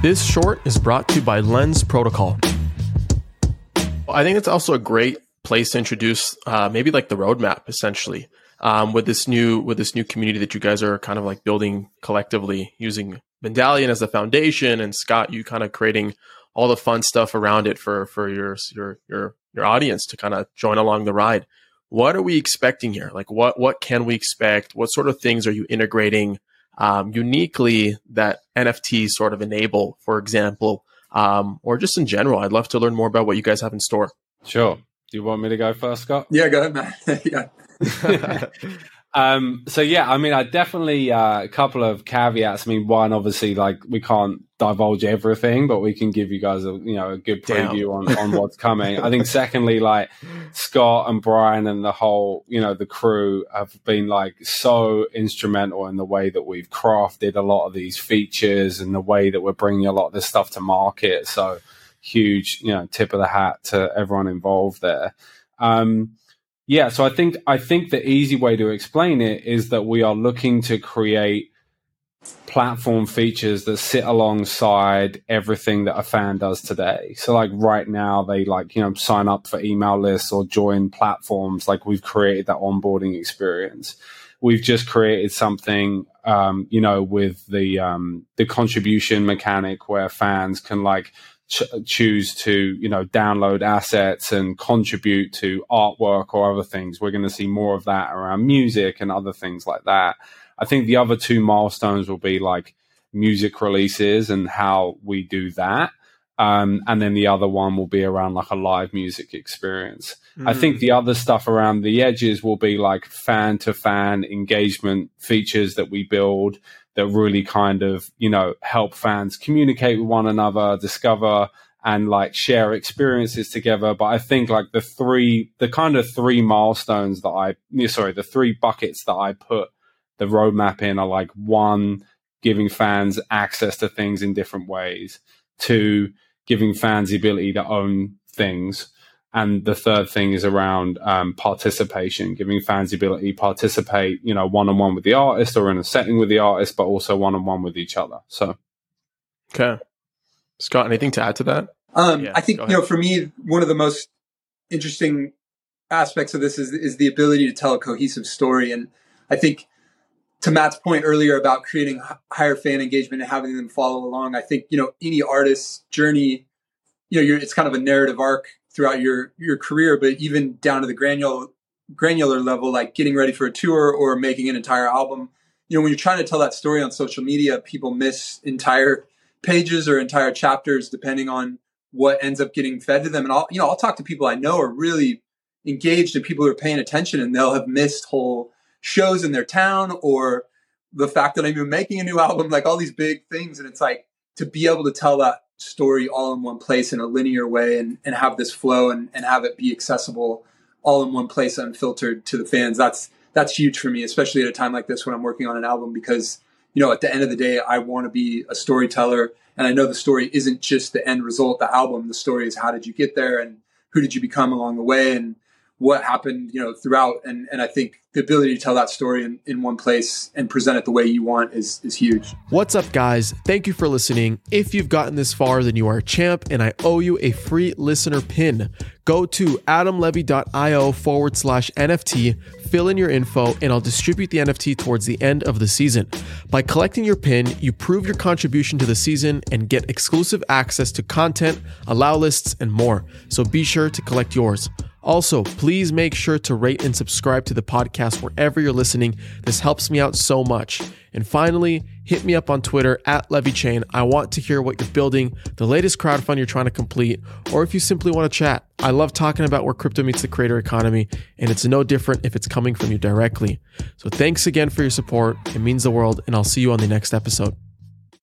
This short is brought to you by Lens Protocol. I think it's also a great place to introduce uh, maybe like the roadmap essentially um, with this new with this new community that you guys are kind of like building collectively using Medallion as the foundation and Scott you kind of creating all the fun stuff around it for for your your your your audience to kind of join along the ride. What are we expecting here? Like what what can we expect? What sort of things are you integrating um, uniquely that NFTs sort of enable, for example, um, or just in general? I'd love to learn more about what you guys have in store. Sure. Do you want me to go first, Scott? Yeah, go ahead, man. yeah. um, so yeah, I mean, I definitely uh, a couple of caveats. I mean, one, obviously, like we can't divulge everything, but we can give you guys a you know a good preview on, on what's coming. I think secondly, like Scott and Brian and the whole you know the crew have been like so instrumental in the way that we've crafted a lot of these features and the way that we're bringing a lot of this stuff to market. So huge, you know, tip of the hat to everyone involved there. Um, yeah, so I think I think the easy way to explain it is that we are looking to create platform features that sit alongside everything that a fan does today. So like right now they like, you know, sign up for email lists or join platforms like we've created that onboarding experience. We've just created something um, you know, with the um the contribution mechanic where fans can like ch- choose to you know download assets and contribute to artwork or other things. We're going to see more of that around music and other things like that. I think the other two milestones will be like music releases and how we do that um, and then the other one will be around like a live music experience. Mm. I think mm. the other stuff around the edges will be like fan to fan engagement features that we build that really kind of, you know, help fans communicate with one another, discover and like share experiences together. But I think like the three, the kind of three milestones that I, sorry, the three buckets that I put the roadmap in are like one, giving fans access to things in different ways, two, giving fans the ability to own things, and the third thing is around um, participation, giving fans the ability to participate, you know, one on one with the artist or in a setting with the artist, but also one on one with each other. So, okay, Scott, anything to add to that? Um, yeah, I think you know, for me, one of the most interesting aspects of this is is the ability to tell a cohesive story, and I think to Matt's point earlier about creating higher fan engagement and having them follow along. I think you know any artist's journey, you know, it's kind of a narrative arc throughout your your career, but even down to the granular granular level, like getting ready for a tour or making an entire album. You know, when you're trying to tell that story on social media, people miss entire pages or entire chapters depending on what ends up getting fed to them. And I'll you know I'll talk to people I know are really engaged and people who are paying attention, and they'll have missed whole shows in their town or the fact that I'm even making a new album, like all these big things. And it's like to be able to tell that story all in one place in a linear way and, and have this flow and, and have it be accessible all in one place unfiltered to the fans that's that's huge for me especially at a time like this when i'm working on an album because you know at the end of the day i want to be a storyteller and i know the story isn't just the end result the album the story is how did you get there and who did you become along the way and what happened, you know, throughout. And, and I think the ability to tell that story in, in one place and present it the way you want is, is huge. What's up, guys? Thank you for listening. If you've gotten this far, then you are a champ, and I owe you a free listener pin. Go to adamlevy.io forward slash NFT, fill in your info, and I'll distribute the NFT towards the end of the season. By collecting your pin, you prove your contribution to the season and get exclusive access to content, allow lists, and more. So be sure to collect yours. Also, please make sure to rate and subscribe to the podcast wherever you're listening. This helps me out so much. And finally, hit me up on Twitter at LevyChain. I want to hear what you're building, the latest crowdfund you're trying to complete, or if you simply want to chat. I love talking about where crypto meets the creator economy, and it's no different if it's coming from you directly. So thanks again for your support. It means the world, and I'll see you on the next episode.